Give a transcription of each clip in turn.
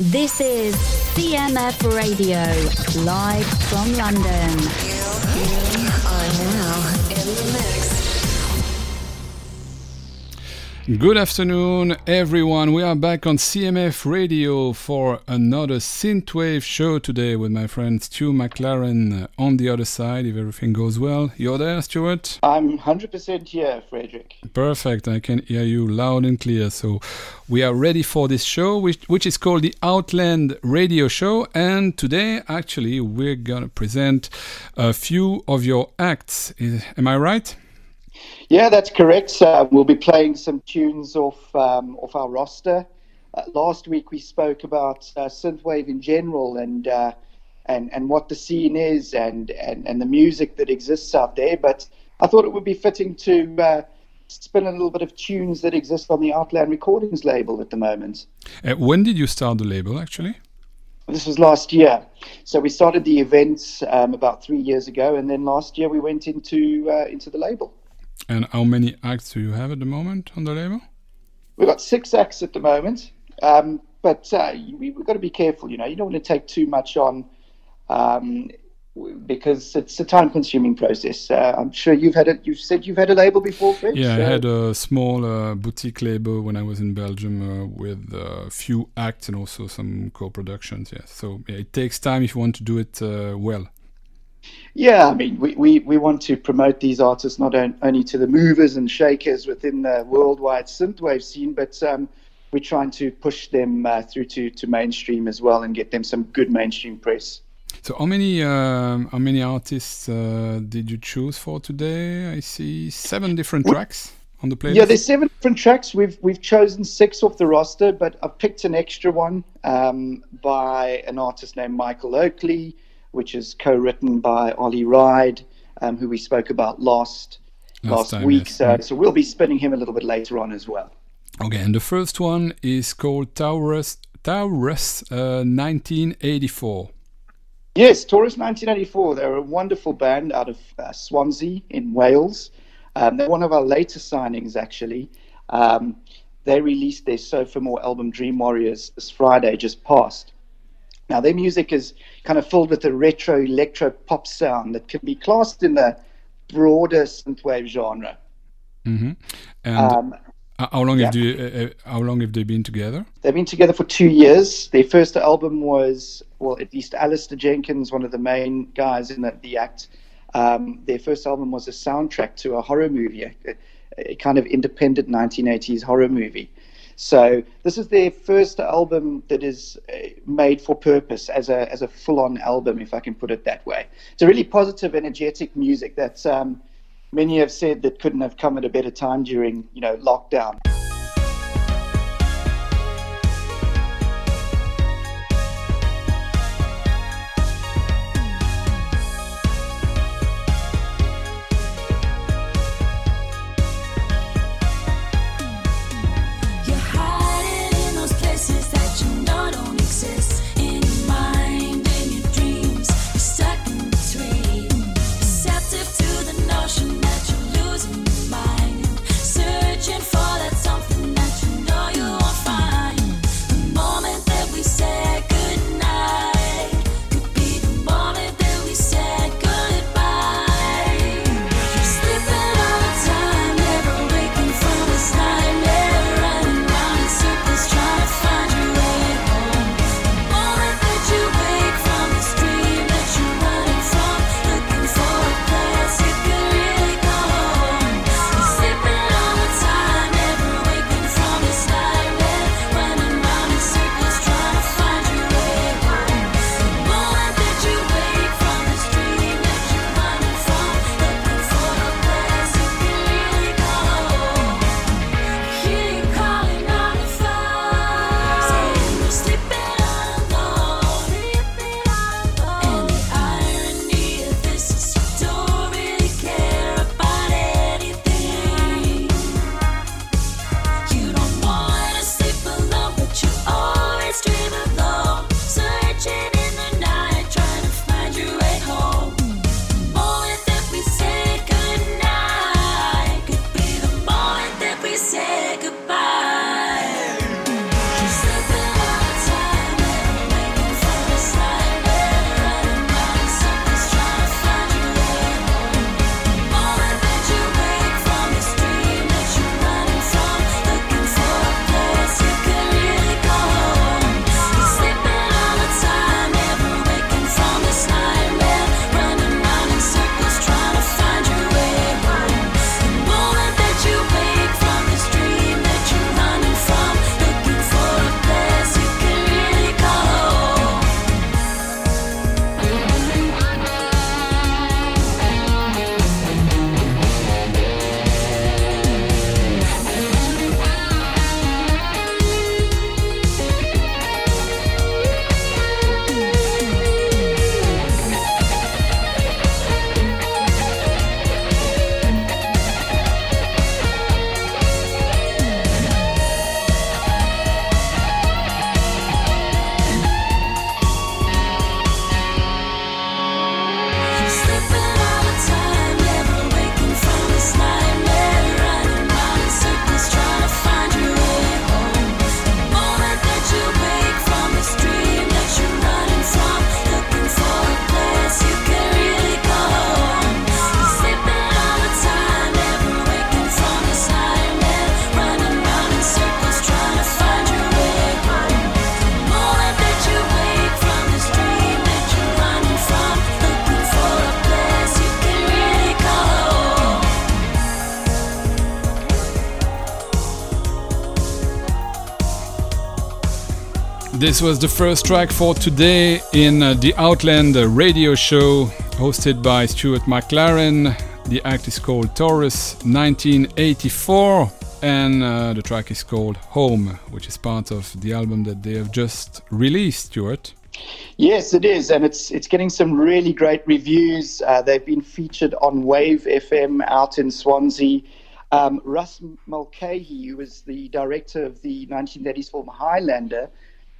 This is CMF Radio, live from London. You are now in the mix. Good afternoon, everyone. We are back on CMF Radio for another synthwave show today with my friend Stu McLaren on the other side. If everything goes well, you're there, Stuart. I'm 100% here, Frederick. Perfect. I can hear you loud and clear. So we are ready for this show, which, which is called the Outland Radio Show. And today, actually, we're gonna present a few of your acts. Is, am I right? Yeah, that's correct. Uh, we'll be playing some tunes off um, off our roster. Uh, last week we spoke about uh, synthwave in general and uh, and and what the scene is and, and and the music that exists out there. But I thought it would be fitting to uh, spin a little bit of tunes that exist on the Outland Recordings label at the moment. Uh, when did you start the label, actually? This was last year. So we started the events um, about three years ago, and then last year we went into into the label. And how many acts do you have at the moment on the label? We've got six acts at the moment, um, but uh, we, have got to be careful. You know, you don't want to take too much on um, because it's a time-consuming process. Uh, I'm sure you've had it. You've said you've had a label before, Fred? Yeah, so. I had a small uh, boutique label when I was in Belgium uh, with a few acts and also some co-productions. Yeah, so yeah, it takes time if you want to do it uh, well. Yeah, I mean, we, we, we want to promote these artists not on, only to the movers and shakers within the worldwide synthwave scene, but um, we're trying to push them uh, through to, to mainstream as well and get them some good mainstream press. So, how many um, how many artists uh, did you choose for today? I see seven different tracks on the playlist. Yeah, there's seven different tracks. We've we've chosen six off the roster, but I've picked an extra one um, by an artist named Michael Oakley which is co-written by Ollie Wride, um, who we spoke about last last, last week. Yes. So, so we'll be spinning him a little bit later on as well. Okay, and the first one is called Taurus Taurus uh, 1984. Yes, Taurus 1984. They're a wonderful band out of uh, Swansea in Wales. Um, they're one of our latest signings, actually. Um, they released their sophomore album Dream Warriors this Friday, just past. Now, their music is kind of filled with a retro electro pop sound that can be classed in the broader synthwave genre. Mm-hmm. And um, how long yeah. have you, uh, uh, how long have they been together? They've been together for two years. Their first album was, well, at least Alistair Jenkins, one of the main guys in the, the act. Um, their first album was a soundtrack to a horror movie, a, a kind of independent 1980s horror movie. So this is their first album that is uh, made for purpose as a as a full on album, if I can put it that way. It's a really positive, energetic music that um, many have said that couldn't have come at a better time during you know lockdown. This was the first track for today in uh, the Outland radio show hosted by Stuart McLaren. The act is called Taurus 1984 and uh, the track is called Home, which is part of the album that they have just released, Stuart. Yes, it is, and it's it's getting some really great reviews. Uh, they've been featured on Wave FM out in Swansea. Um, Russ Mulcahy, who was the director of the 1980s film Highlander,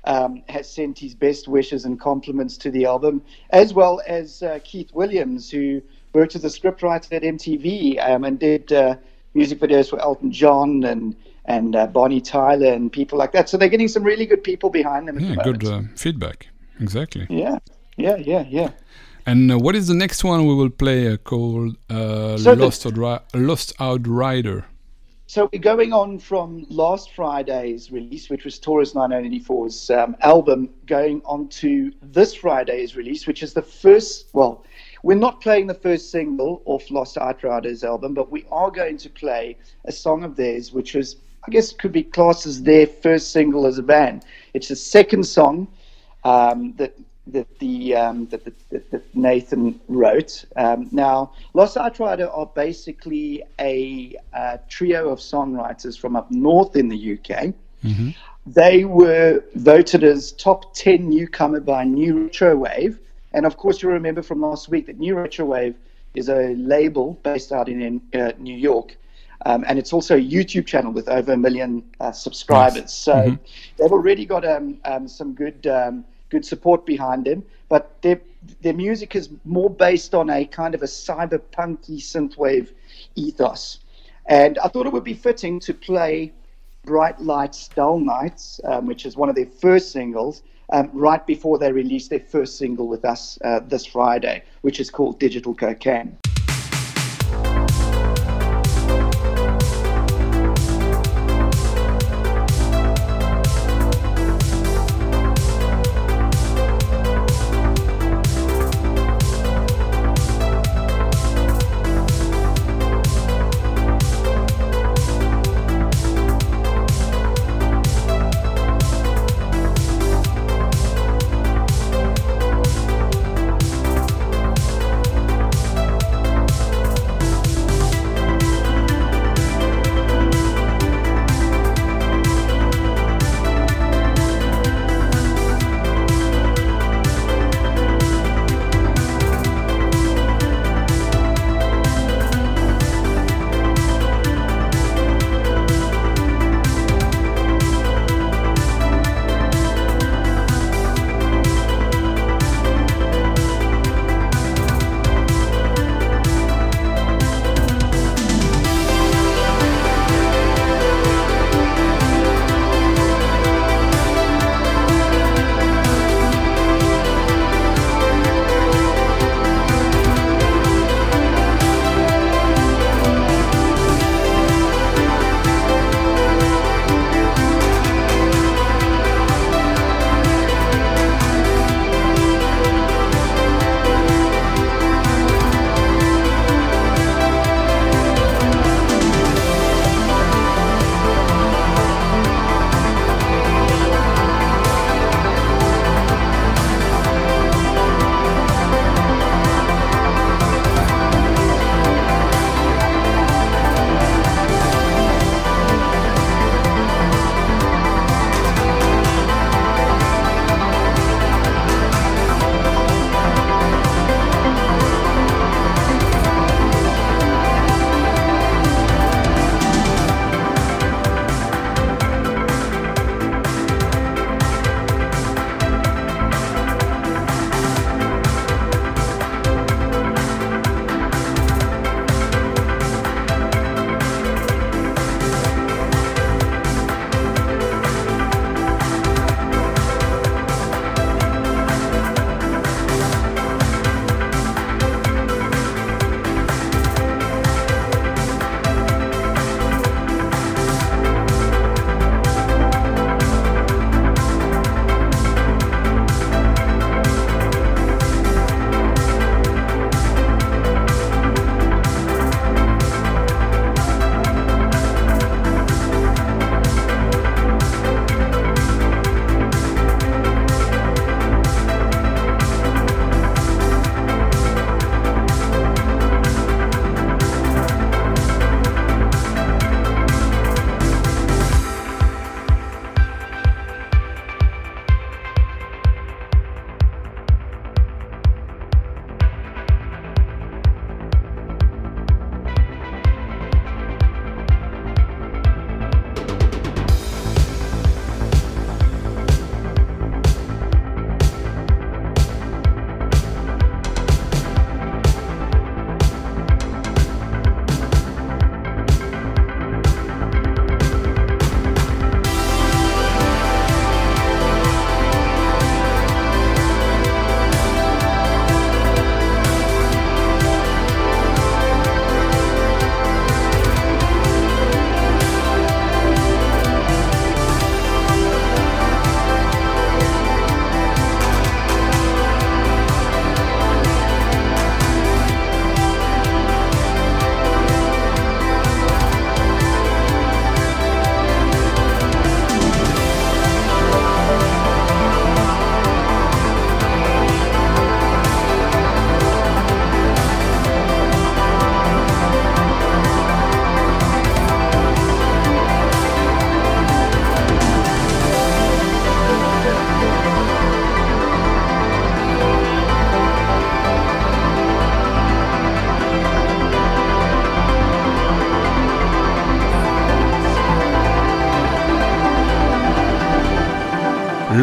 um, has sent his best wishes and compliments to the album, as well as uh, Keith Williams, who worked as a scriptwriter at MTV um, and did uh, music videos for Elton John and and uh, Bonnie Tyler and people like that. So they're getting some really good people behind them. Yeah, the good uh, feedback. Exactly. Yeah, yeah, yeah, yeah. And uh, what is the next one we will play uh, called so Lost, the, Lost Outrider? So we're going on from last Friday's release, which was Taurus 1984's um, album, going on to this Friday's release, which is the first, well, we're not playing the first single off Lost Art Outriders album, but we are going to play a song of theirs, which was, I guess, could be classed as their first single as a band. It's the second song um, that that the um, that, that, that, Nathan wrote. Um, now, Lost Outrider are basically a, a, trio of songwriters from up north in the UK. Mm-hmm. They were voted as top ten newcomer by New Retro Wave, and of course, you remember from last week that New Retro Wave is a label based out in uh, New York. Um, and it's also a YouTube channel with over a million uh, subscribers. Nice. So mm-hmm. they've already got um, um, some good um, good support behind them. But their their music is more based on a kind of a cyberpunky synthwave ethos. And I thought it would be fitting to play Bright Lights, Dull Nights, um, which is one of their first singles, um, right before they released their first single with us uh, this Friday, which is called Digital Cocaine.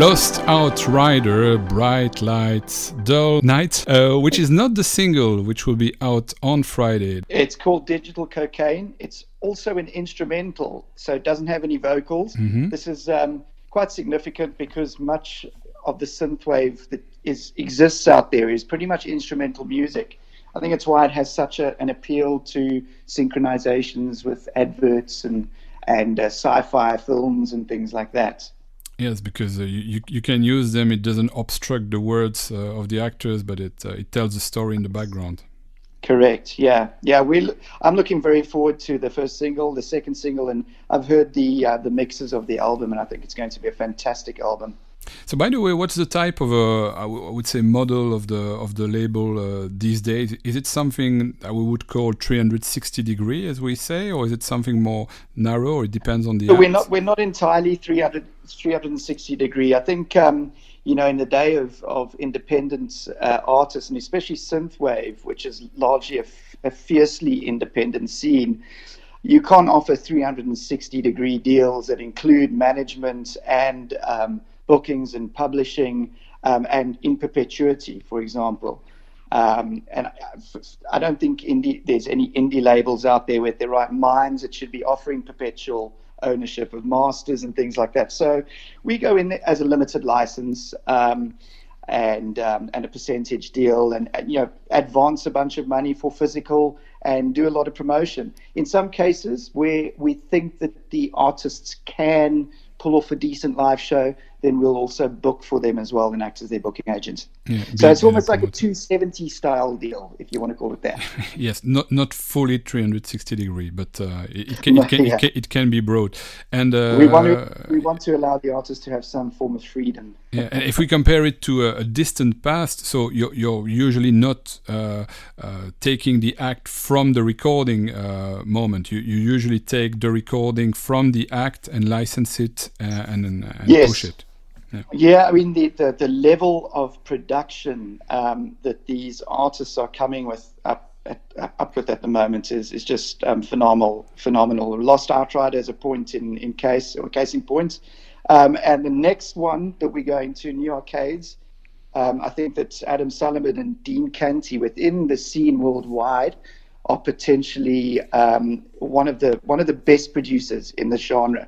Lost Outrider, Bright Lights, Dull Night, uh, which is not the single which will be out on Friday. It's called Digital Cocaine. It's also an instrumental, so it doesn't have any vocals. Mm-hmm. This is um, quite significant because much of the synthwave that is exists out there is pretty much instrumental music. I think it's why it has such a, an appeal to synchronizations with adverts and and uh, sci-fi films and things like that. Yes, because uh, you you can use them. It doesn't obstruct the words uh, of the actors, but it uh, it tells the story in the background. Correct. Yeah, yeah. We. I'm looking very forward to the first single, the second single, and I've heard the uh, the mixes of the album, and I think it's going to be a fantastic album. So, by the way, what's the type of a I would say model of the of the label uh, these days? Is it something that we would call 360 degree, as we say, or is it something more narrow? Or it depends on the. But we're not we're not entirely 300, 360 degree. I think um, you know in the day of of independent uh, artists and especially synthwave, which is largely a, f- a fiercely independent scene. You can't offer 360 degree deals that include management and um, bookings and publishing um, and in perpetuity, for example. Um, and I, don't think indie, there's any indie labels out there with the right minds that should be offering perpetual ownership of masters and things like that. So we go in as a limited license um, and um, and a percentage deal, and, and you know advance a bunch of money for physical and do a lot of promotion. In some cases, where we think that the artists can pull off a decent live show, then we'll also book for them as well and act as their booking agent. Yeah, so it's almost like a 270 style deal, if you want to call it that. yes, not not fully 360 degree, but uh, it, can, No, it, can, yeah. it can it can be broad. And uh, we want to we want to allow the artist to have some form of freedom. Yeah, and if we compare it to a, a distant past, so you're, you're usually not uh, uh, taking the act from the recording uh, moment. You, you usually take the recording from the act and license it uh, and, and, and Yes. push it. Yeah, I mean the, the, the level of production um, that these artists are coming with up at, up with at the moment is is just um, phenomenal. Phenomenal. Lost Outrider is a point in, in case or case in point, um, and the next one that we're going to New Arcades. Um, I think that Adam Sullivan and Dean Canty within the scene worldwide are potentially um, one of the one of the best producers in the genre,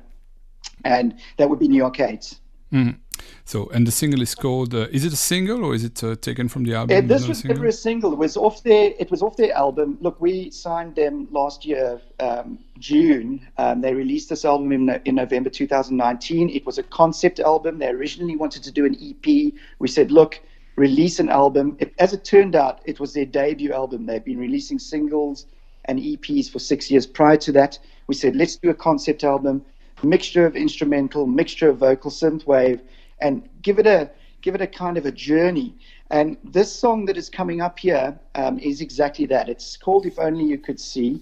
and that would be New Arcades. Mhm. So, and the single is called. Uh, is it a single or is it uh, taken from the album? Yeah, this was single? never a single. It was off their. It was off their album. Look, we signed them last year, um, June. Um, they released this album in, in November 2019. It was a concept album. They originally wanted to do an EP. We said, look, release an album. It, as it turned out, it was their debut album. They've been releasing singles and EPs for six years prior to that. We said, let's do a concept album, mixture of instrumental, mixture of vocal synthwave, and give it a give it a kind of a journey. And this song that is coming up here um, is exactly that. It's called "If Only You Could See."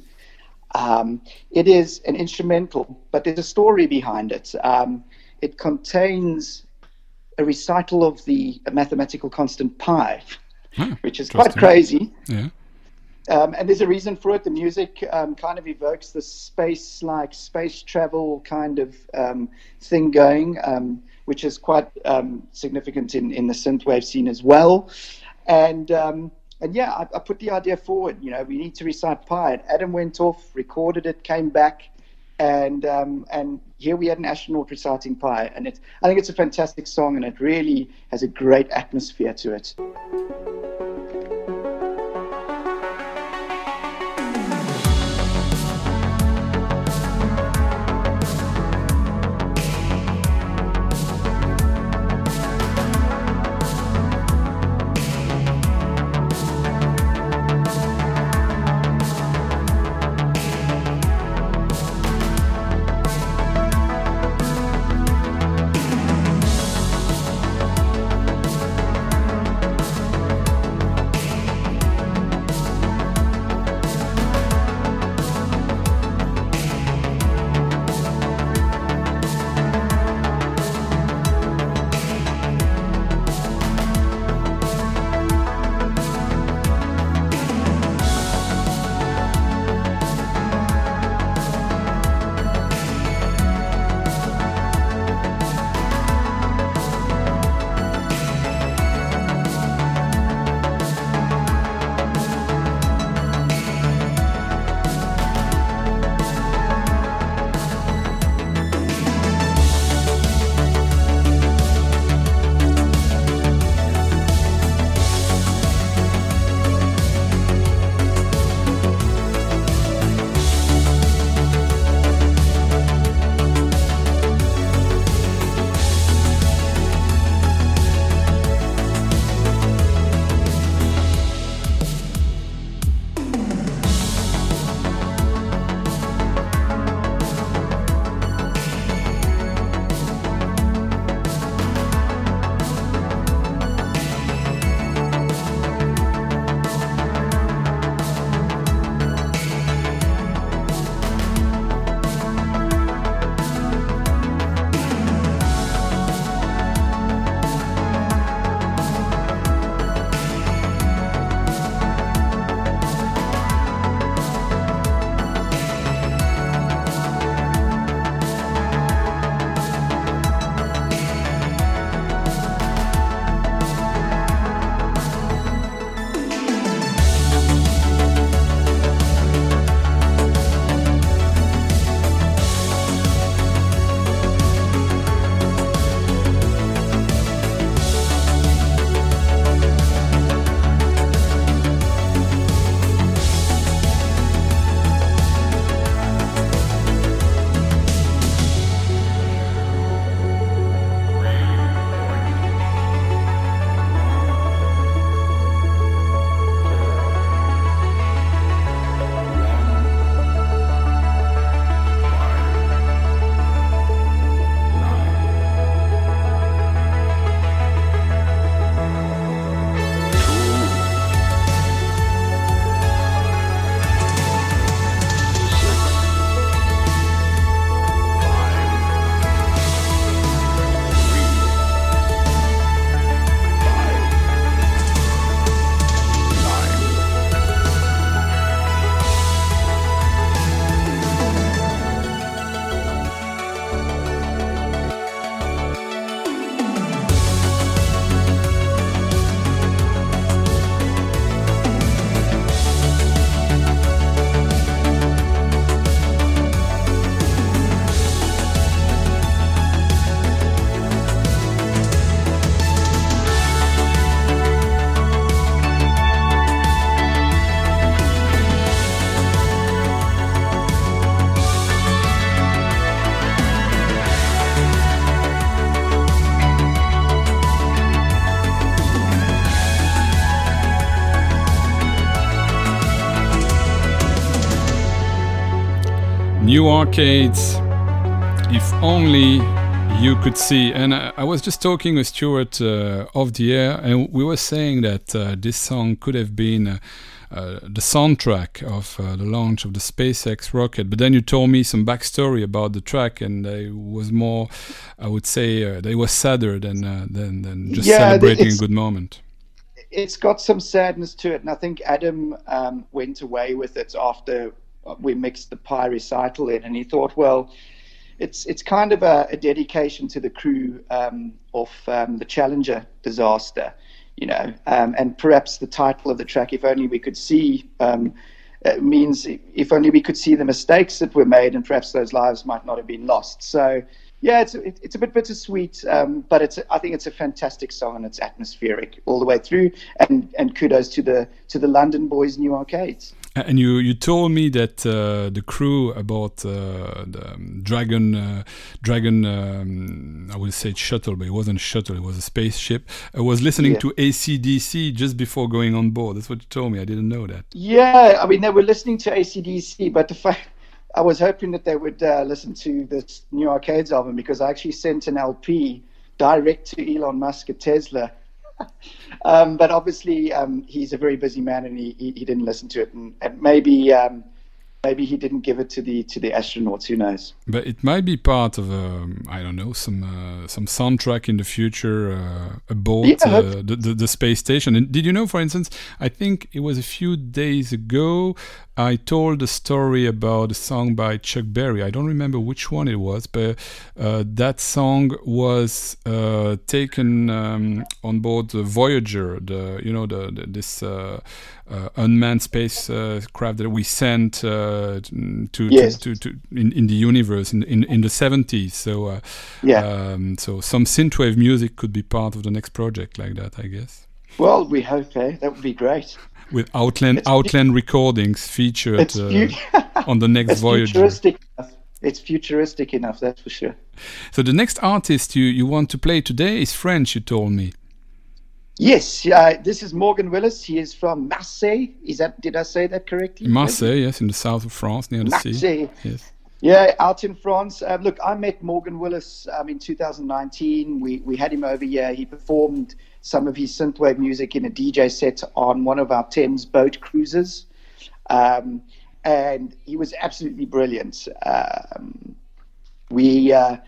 Um, it is an instrumental, but there's a story behind it. Um, it contains a recital of the mathematical constant pi, Ah, which is quite crazy. Yeah. Um, and there's a reason for it. The music um, kind of evokes the space, like space travel kind of um, thing going, um, which is quite um, significant in, in the synthwave scene as well. And um, and yeah, I, I put the idea forward. You know, we need to recite pi. And Adam went off, recorded it, came back, and um, and here we had an astronaut reciting pi. And it, I think it's a fantastic song, and it really has a great atmosphere to it. New arcades. If only you could see. And I, I was just talking with Stuart uh, off the air, and we were saying that uh, this song could have been. Uh, uh, the soundtrack of uh, the launch of the SpaceX rocket. But then you told me some backstory about the track, and it was more, I would say, uh, they was sadder than uh, than, than just Yeah, celebrating a good moment. it's got some sadness to it, and I think Adam um, went away with it after we mixed the pi recital in, and he thought, well, it's it's kind of a, a dedication to the crew um, of um, the Challenger disaster, you know, um, and perhaps the title of the track, "If Only We Could See." Um, uh, means if only we could see the mistakes that were made, and perhaps those lives might not have been lost. So, yeah, it's it, it's a bit bittersweet, um, but it's I think it's a fantastic song and it's atmospheric all the way through. And and kudos to the to the London boys' new arcades. And you, you told me that uh, the crew about uh, the um, Dragon, uh, Dragon, um, I would say shuttle, but it wasn't shuttle; it was a spaceship. I was listening Yeah. to ACDC just before going on board. That's what you told me. I didn't know that. Yeah, I mean they were listening to ACDC, but the fact I was hoping that they would uh, listen to this new arcades album because I actually sent an LP direct to Elon Musk at Tesla. um, but obviously um, he's a very busy man and he, he, he didn't listen to it, and, and maybe um, maybe he didn't give it to the to the astronauts. Who knows? But it might be part of um, I don't know some uh, some soundtrack in the future uh, aboard Yeah, uh, the, the the space station. And did you know, for instance, I think it was a few days ago. I told a story about a song by Chuck Berry. I don't remember which one it was, but uh, that song was uh, taken um, on board the Voyager, the you know the, the this uh, uh, unmanned spacecraft that we sent uh, to, Yes. to, to, to in, in the universe in in, in the 70s. So uh, Yeah. um, so some synthwave music could be part of the next project like that, I guess. Well, we hope, eh? That would be great. With Outland It's- Outland recordings featured uh, on the next it's Voyager. futuristic enough. It's futuristic enough, that's for sure. So the next artist you, you want to play today is French. You told me. Yes, uh, this is Morgan Willis. He is from Marseille. Is that did I say that correctly? Marseille, yes, in the south of France, near the sea. Marseille. Yes. Yeah, out in France. Um, look, I met Morgan Willis um, in 2019. We we had him over here. He performed some of his synthwave music in a DJ set on one of our Thames boat cruises, um, and he was absolutely brilliant. Um, we uh,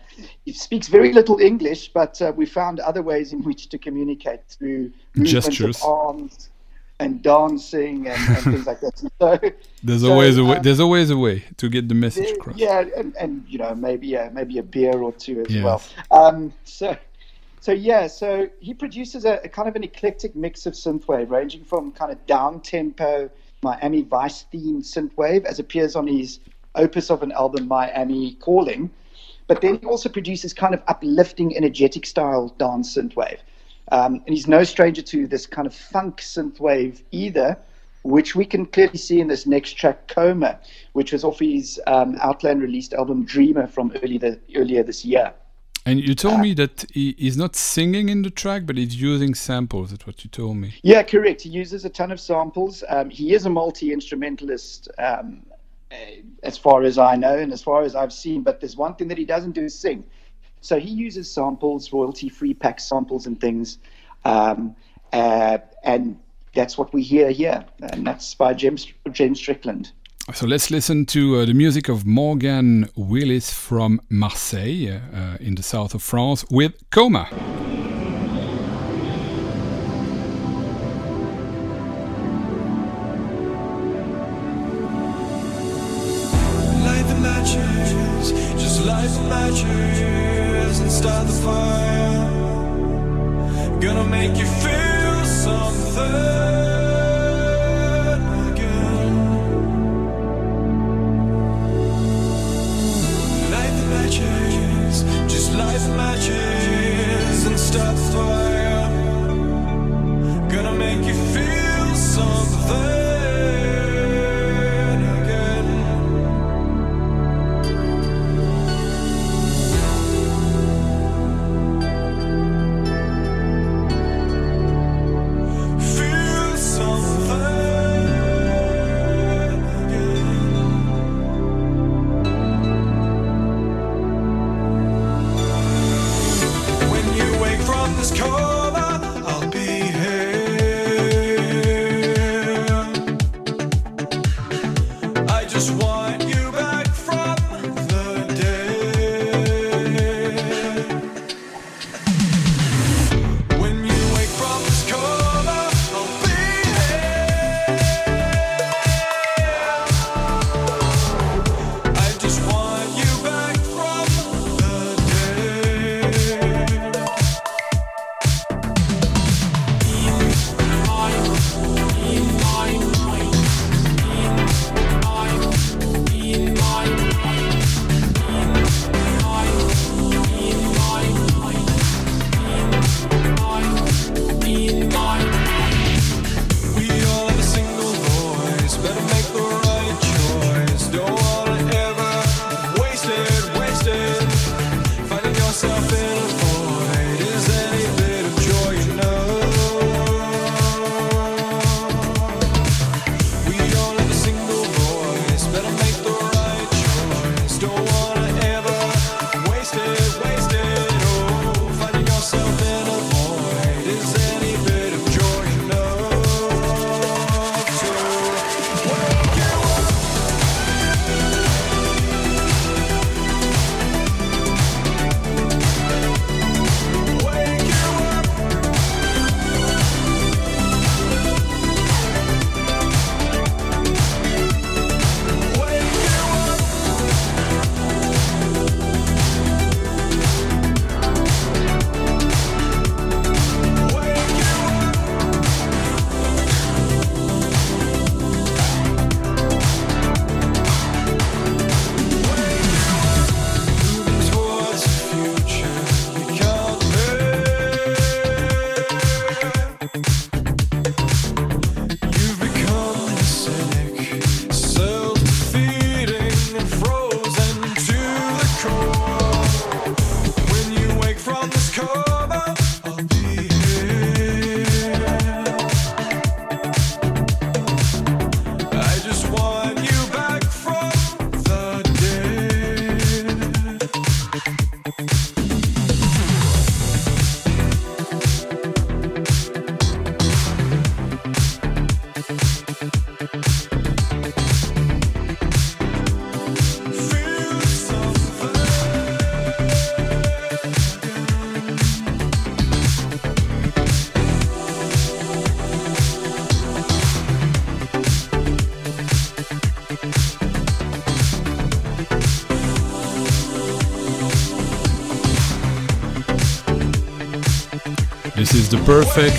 he speaks very little English, but uh, we found other ways in which to communicate through Gestures. of arms and dancing and, and things like that. So There's So, always a way. uh, There's always a way to get the message yeah, across. Yeah, and, and you know maybe a, maybe a beer or two as Yes. well. Um, so so yeah, so he produces a, a kind of an eclectic mix of synthwave, ranging from kind of down tempo Miami Vice themed synthwave, as appears on his opus of an album, Miami Calling. But then he also produces kind of uplifting, energetic style dance synthwave. Um, and he's no stranger to this kind of funk synthwave either, which we can clearly see in this next track, Coma, which was off his um, Outland released album Dreamer from early the, earlier this year. And you Uh, told me that he, he's not singing in the track, but he's using samples. That's what you told me. Yeah, correct. He uses a ton of samples. Um, he is a multi instrumentalist, um, uh, as far as I know and as far as I've seen. But there's one thing that he doesn't do is sing. So he uses samples, royalty free pack samples and things. Um, uh, and that's what we hear here. And that's by James, James Strickland. So let's listen to uh, the music of Morgan Willis from Marseille, uh, in the south of France, with Coma. Perfect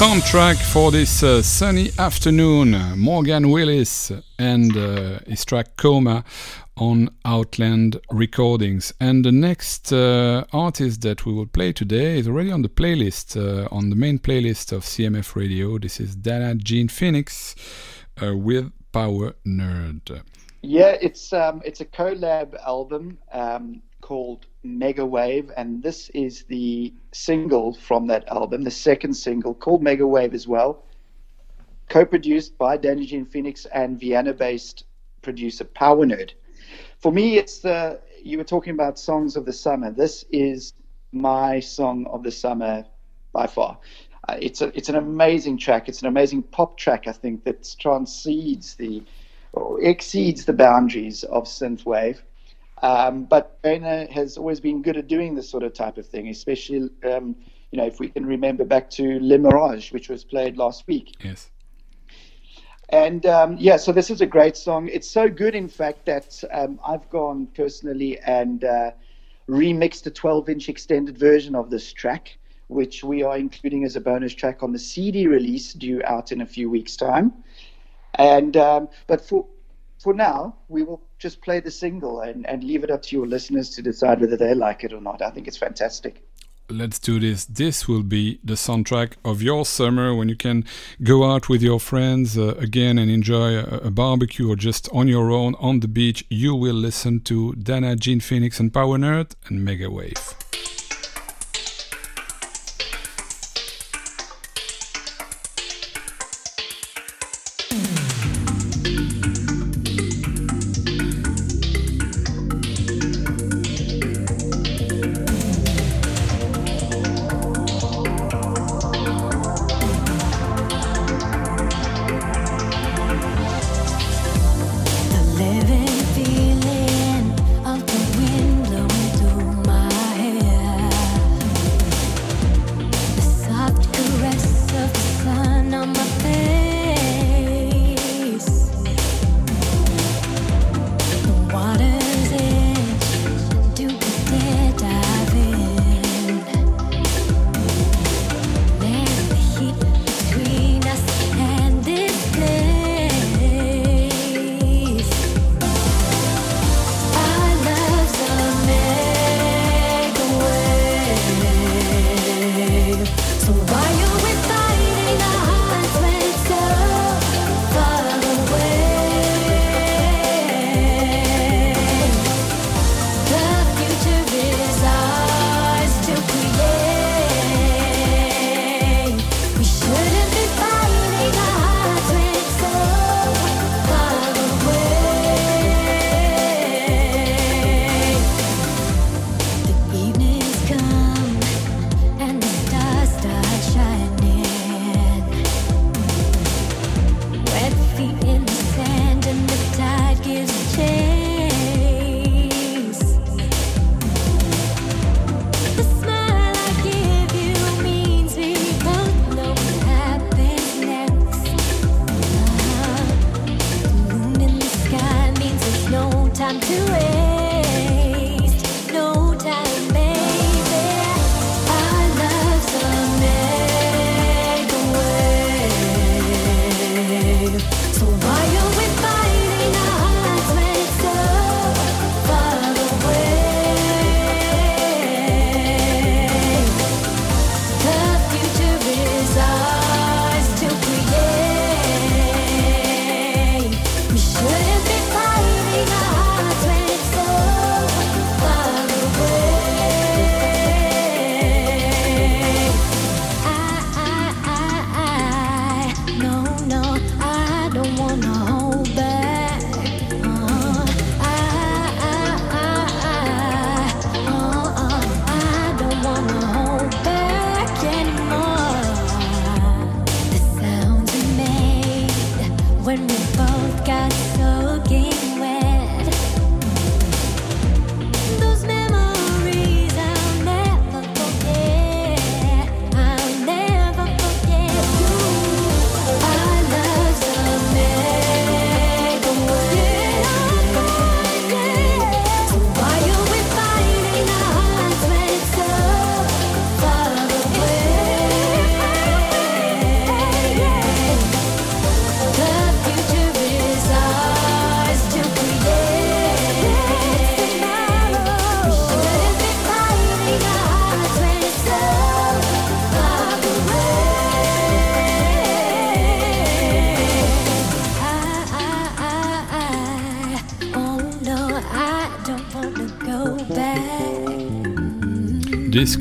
soundtrack for this uh, sunny afternoon. Morgan Willis and uh, his track Coma on Outland Recordings. And the next uh, artist that we will play today is already on the playlist, uh, on the main playlist of CMF Radio. This is Dana Jean Phoenix uh, with Power Nerd. Yeah, it's um, it's a collab album um, called Mega Wave, and this is the single from that album, the second single called Mega Wave as well, co-produced by Dana Jean Phoenix and Vienna-based producer Power Nerd. For me, it's the you were talking about songs of the summer. This is my song of the summer by far. Uh, it's a it's an amazing track. It's an amazing pop track. I think that transcends the or exceeds the boundaries of synthwave. Um, but Dana has always been good at doing this sort of type of thing, especially um, you know if we can remember back to Le Mirage, which was played last week. Yes. And um, yeah, so this is a great song. It's so good, in fact, that um, I've gone personally and uh, remixed a 12-inch extended version of this track, which we are including as a bonus track on the CD release due out in a few weeks' time. And um, but for for now, we will just play the single and, and leave it up to your listeners to decide whether they like it or not. I think it's fantastic. Let's do this. This will be the soundtrack of your summer when you can go out with your friends uh, again and enjoy a, a, barbecue or just on your own on the beach. You will listen to Dana, Jean Phoenix, and Power Nerd and Mega Wave.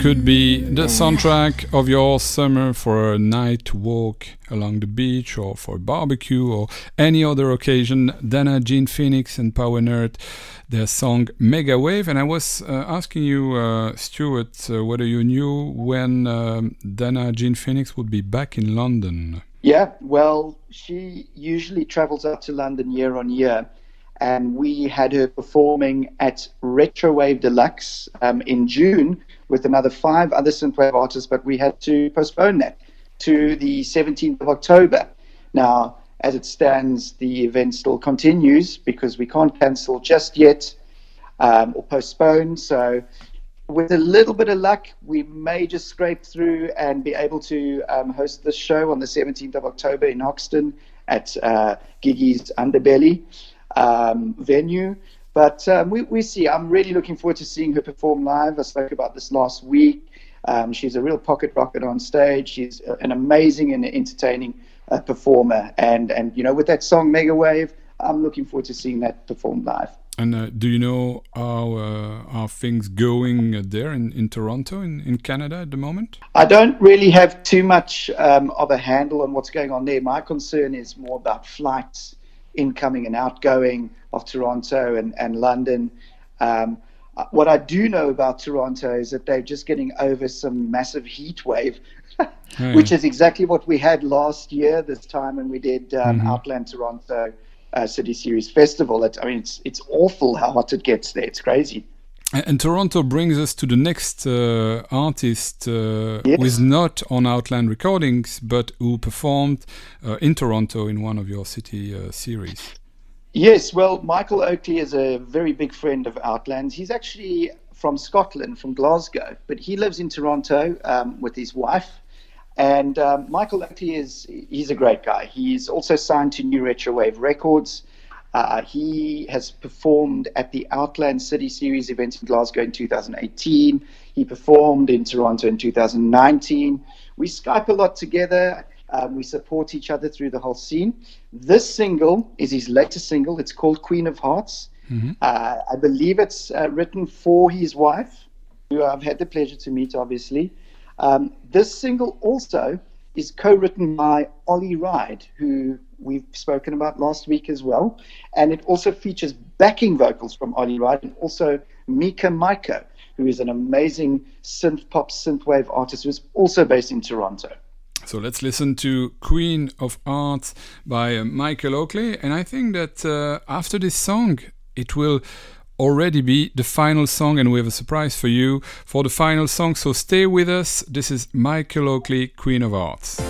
Could be the soundtrack of your summer for a night walk along the beach or for barbecue or any other occasion. Dana, Jean Phoenix, and Power Nerd, their song Mega Wave. And I was uh, asking you, uh, Stuart, uh, whether you knew when um, Dana, Jean Phoenix would be back in London. Yeah, well, she usually travels out to London year on year and we had her performing at Retrowave Deluxe um, in June with another five other synthwave artists, but we had to postpone that to the 17th of October. Now, as it stands, the event still continues because we can't cancel just yet um, or postpone. So, with a little bit of luck, we may just scrape through and be able to um, host this show on the 17th of October in Hoxton at uh, Gigi's Underbelly um, venue. But um, we, we see. I'm really looking forward to seeing her perform live. I spoke about this last week. Um, she's a real pocket rocket on stage. She's an amazing and entertaining uh, performer. And, and, you know, with that song Mega Wave, I'm looking forward to seeing that performed live. And uh, do you know how uh, are things going there in, in Toronto, in, in Canada at the moment? I don't really have too much um, of a handle on what's going on there. My concern is more about flights incoming and outgoing of Toronto and, and London. Um, what I do know about Toronto is that they're just getting over some massive heat wave, mm. which is exactly what we had last year, this time when we did um, mm-hmm. Outland Toronto uh, City Series Festival. It, I mean, it's, it's awful how hot it gets there. It's crazy. And Toronto brings us to the next uh, artist uh, yes. who is not on Outland Recordings, but who performed uh, in Toronto in one of your city uh, series. Yes, well, Michael Oakley is a very big friend of Outlands. He's actually from Scotland, from Glasgow, but he lives in Toronto um, with his wife. And um, Michael Oakley is he's a great guy. He's also signed to New Retrowave Records. Uh, he has performed at the Outland City Series event in Glasgow in 2018. He performed in Toronto in 2019. We Skype a lot together. Um, we support each other through the whole scene. This single is his latest single. It's called Queen of Hearts. Mm-hmm. Uh, I believe it's uh, written for his wife, who I've had the pleasure to meet, obviously. Um, this single also is co written by Ollie Wride, who we've spoken about last week as well. And it also features backing vocals from Ollie Wride and also Mecha Maiko, who is an amazing synth pop, synthwave artist who's also based in Toronto. So let's listen to Queen of Hearts by Michael Oakley. And I think that uh, after this song, it will already be the final song, and we have a surprise for you for the final song. So stay with us. This is Michael Oakley, Queen of Hearts.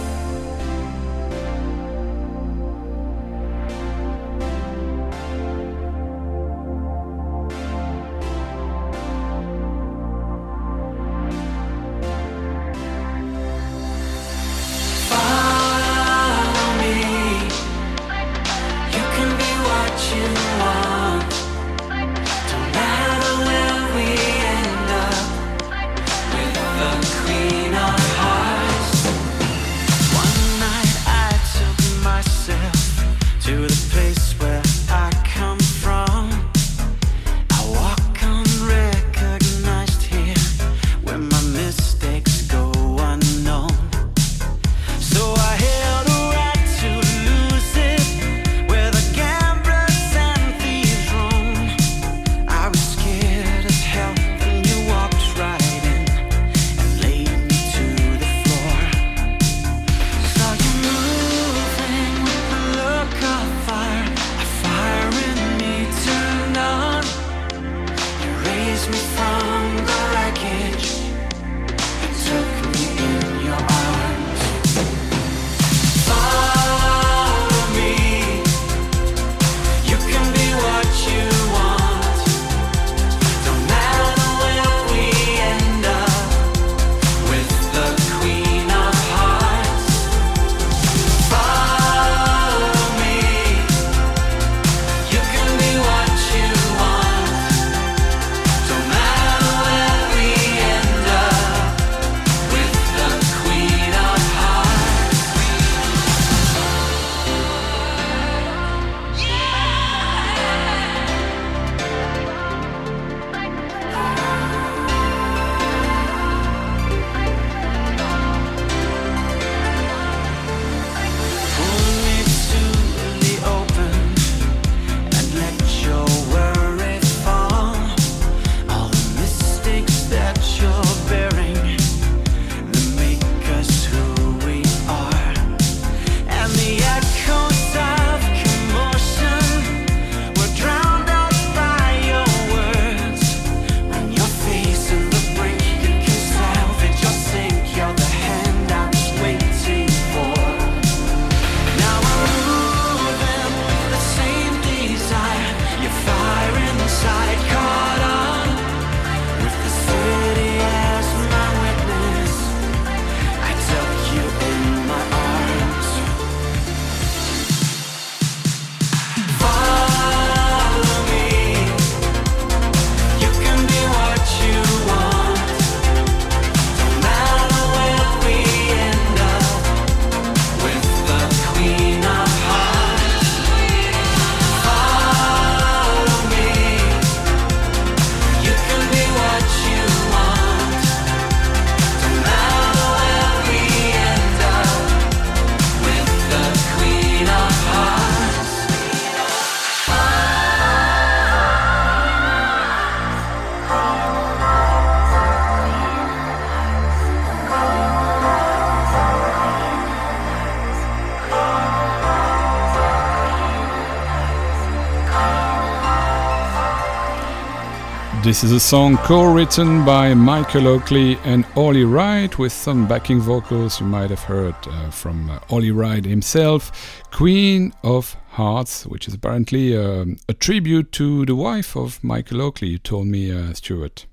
This is a song co-written by Michael Oakley and Ollie Wride with some backing vocals you might have heard uh, from uh, Ollie Wride himself. Queen of Hearts, which is apparently um, a tribute to the wife of Michael Oakley, you told me, uh, Stuart.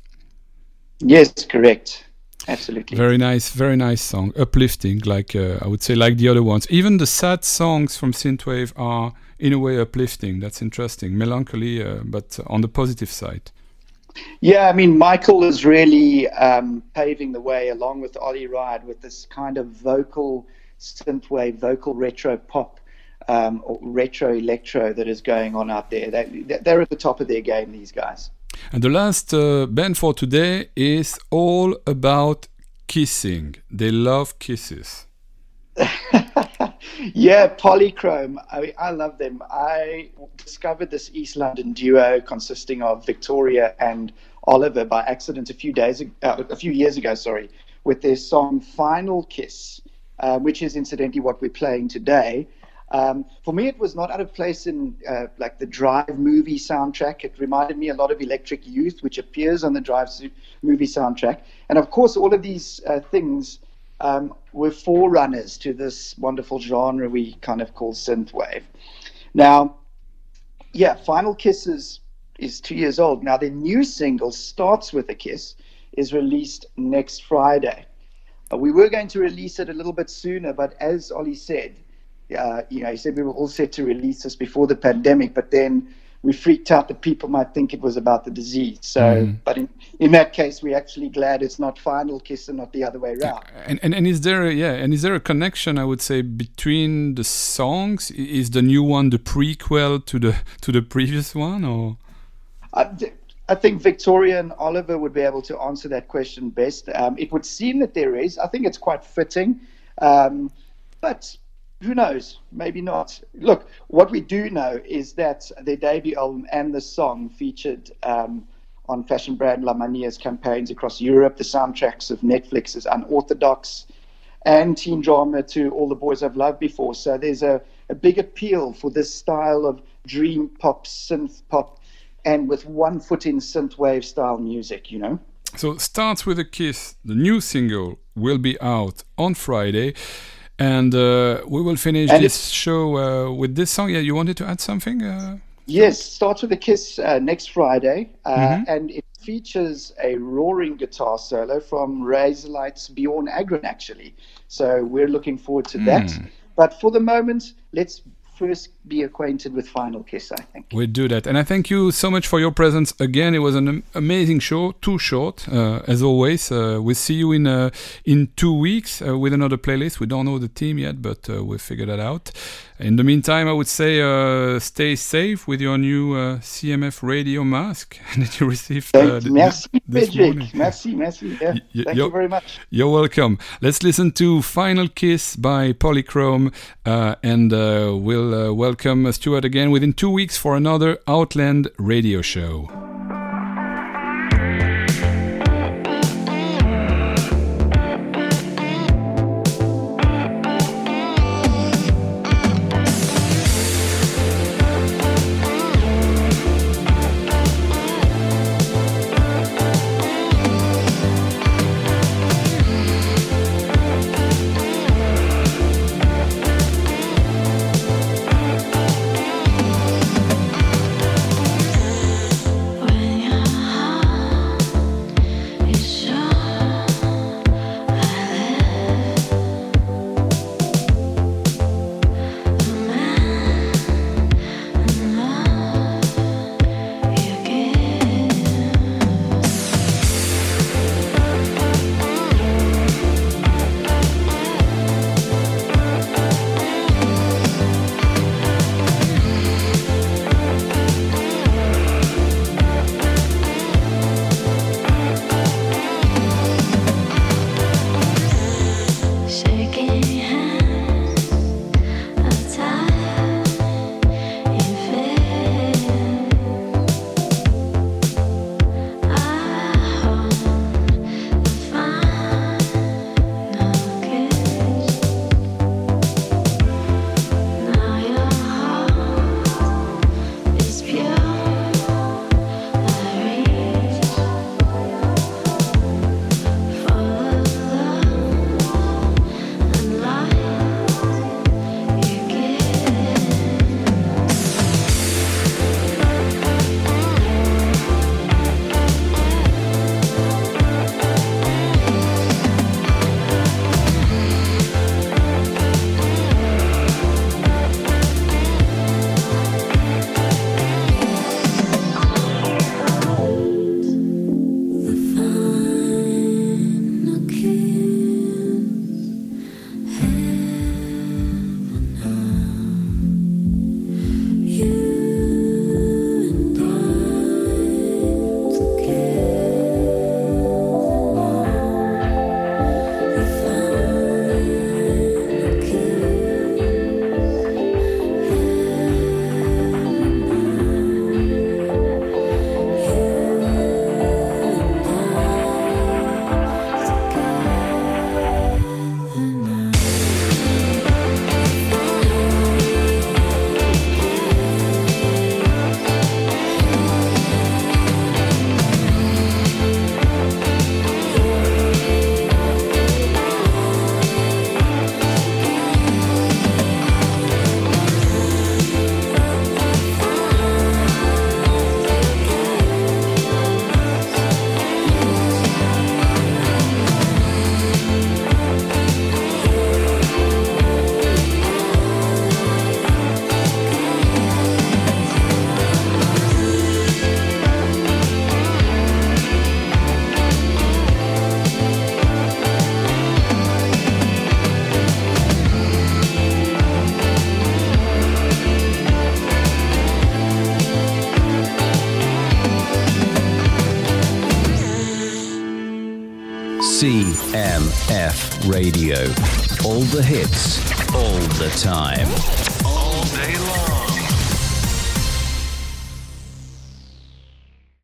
Yes, correct. Absolutely. Very nice, very nice song. Uplifting, like uh, I would say, like the other ones. Even the sad songs from Synthwave are, in a way, uplifting. That's interesting. Melancholy, uh, but on the positive side. Yeah, I mean, Michael is really um, paving the way along with Ollie Wride with this kind of vocal synthwave, vocal retro pop, um, or retro electro that is going on out there. They, they're at the top of their game, these guys. And the last uh, band for today is all about kissing. They love kisses. yeah, Polychrome. I, I love them. I discovered this East London duo consisting of Victoria and Oliver by accident a few days, uh, a few years ago. Sorry, with their song "Final Kiss," uh, which is incidentally what we're playing today. Um, for me, it was not out of place in uh, like the Drive movie soundtrack. It reminded me a lot of Electric Youth, which appears on the Drive movie soundtrack. And of course, all of these uh, things um, were forerunners to this wonderful genre we kind of call synthwave. Now, yeah, Final Kiss is, is two years old. Now, the new single, Starts With a Kiss, is released next Friday. Uh, we were going to release it a little bit sooner, but as Ollie said, uh, you know, he said we were all set to release this before the pandemic, but then we freaked out that people might think it was about the disease. So, mm. but in, in that case, we're actually glad it's not Final Kiss and not the other way around. And, and and is there a, yeah, and is there a connection? I would say between the songs. Is the new one the prequel to the to the previous one, or? I, I think Victoria and Oliver would be able to answer that question best. Um, it would seem that there is. I think it's quite fitting, um, but who knows? Maybe not. Look, what we do know is that their debut album and the song featured um, on fashion brand La Mania's campaigns across Europe, the soundtracks of Netflix's Unorthodox, and teen drama to All the Boys I've Loved Before. So there's a, a big appeal for this style of dream pop, synth pop, and with one foot in synthwave style music, you know? So starts with a kiss. The new single will be out on Friday. And uh, we will finish and this show uh, with this song. Yeah, you wanted to add something? Uh, yes, starts with a kiss uh, next Friday, uh, mm-hmm. and it features a roaring guitar solo from Razorlight's Bjorn Agren, actually. So we're looking forward to mm. that. But for the moment, let's first be acquainted with Final Kiss, I think. We do that. And I thank you so much for your presence again. It was an amazing show, too short, uh, as always. Uh, we'll see you in uh, in two weeks uh, with another playlist. We don't know the team yet, but uh, we'll figure that out. In the meantime, I would say uh, stay safe with your new CMF radio mask that you received uh, merci, this morning. Merci, merci. Yeah. Y- thank you very much. You're welcome. Let's listen to Final Kiss by Polychrome and we'll welcome Stuart again within two weeks for another Outland radio show.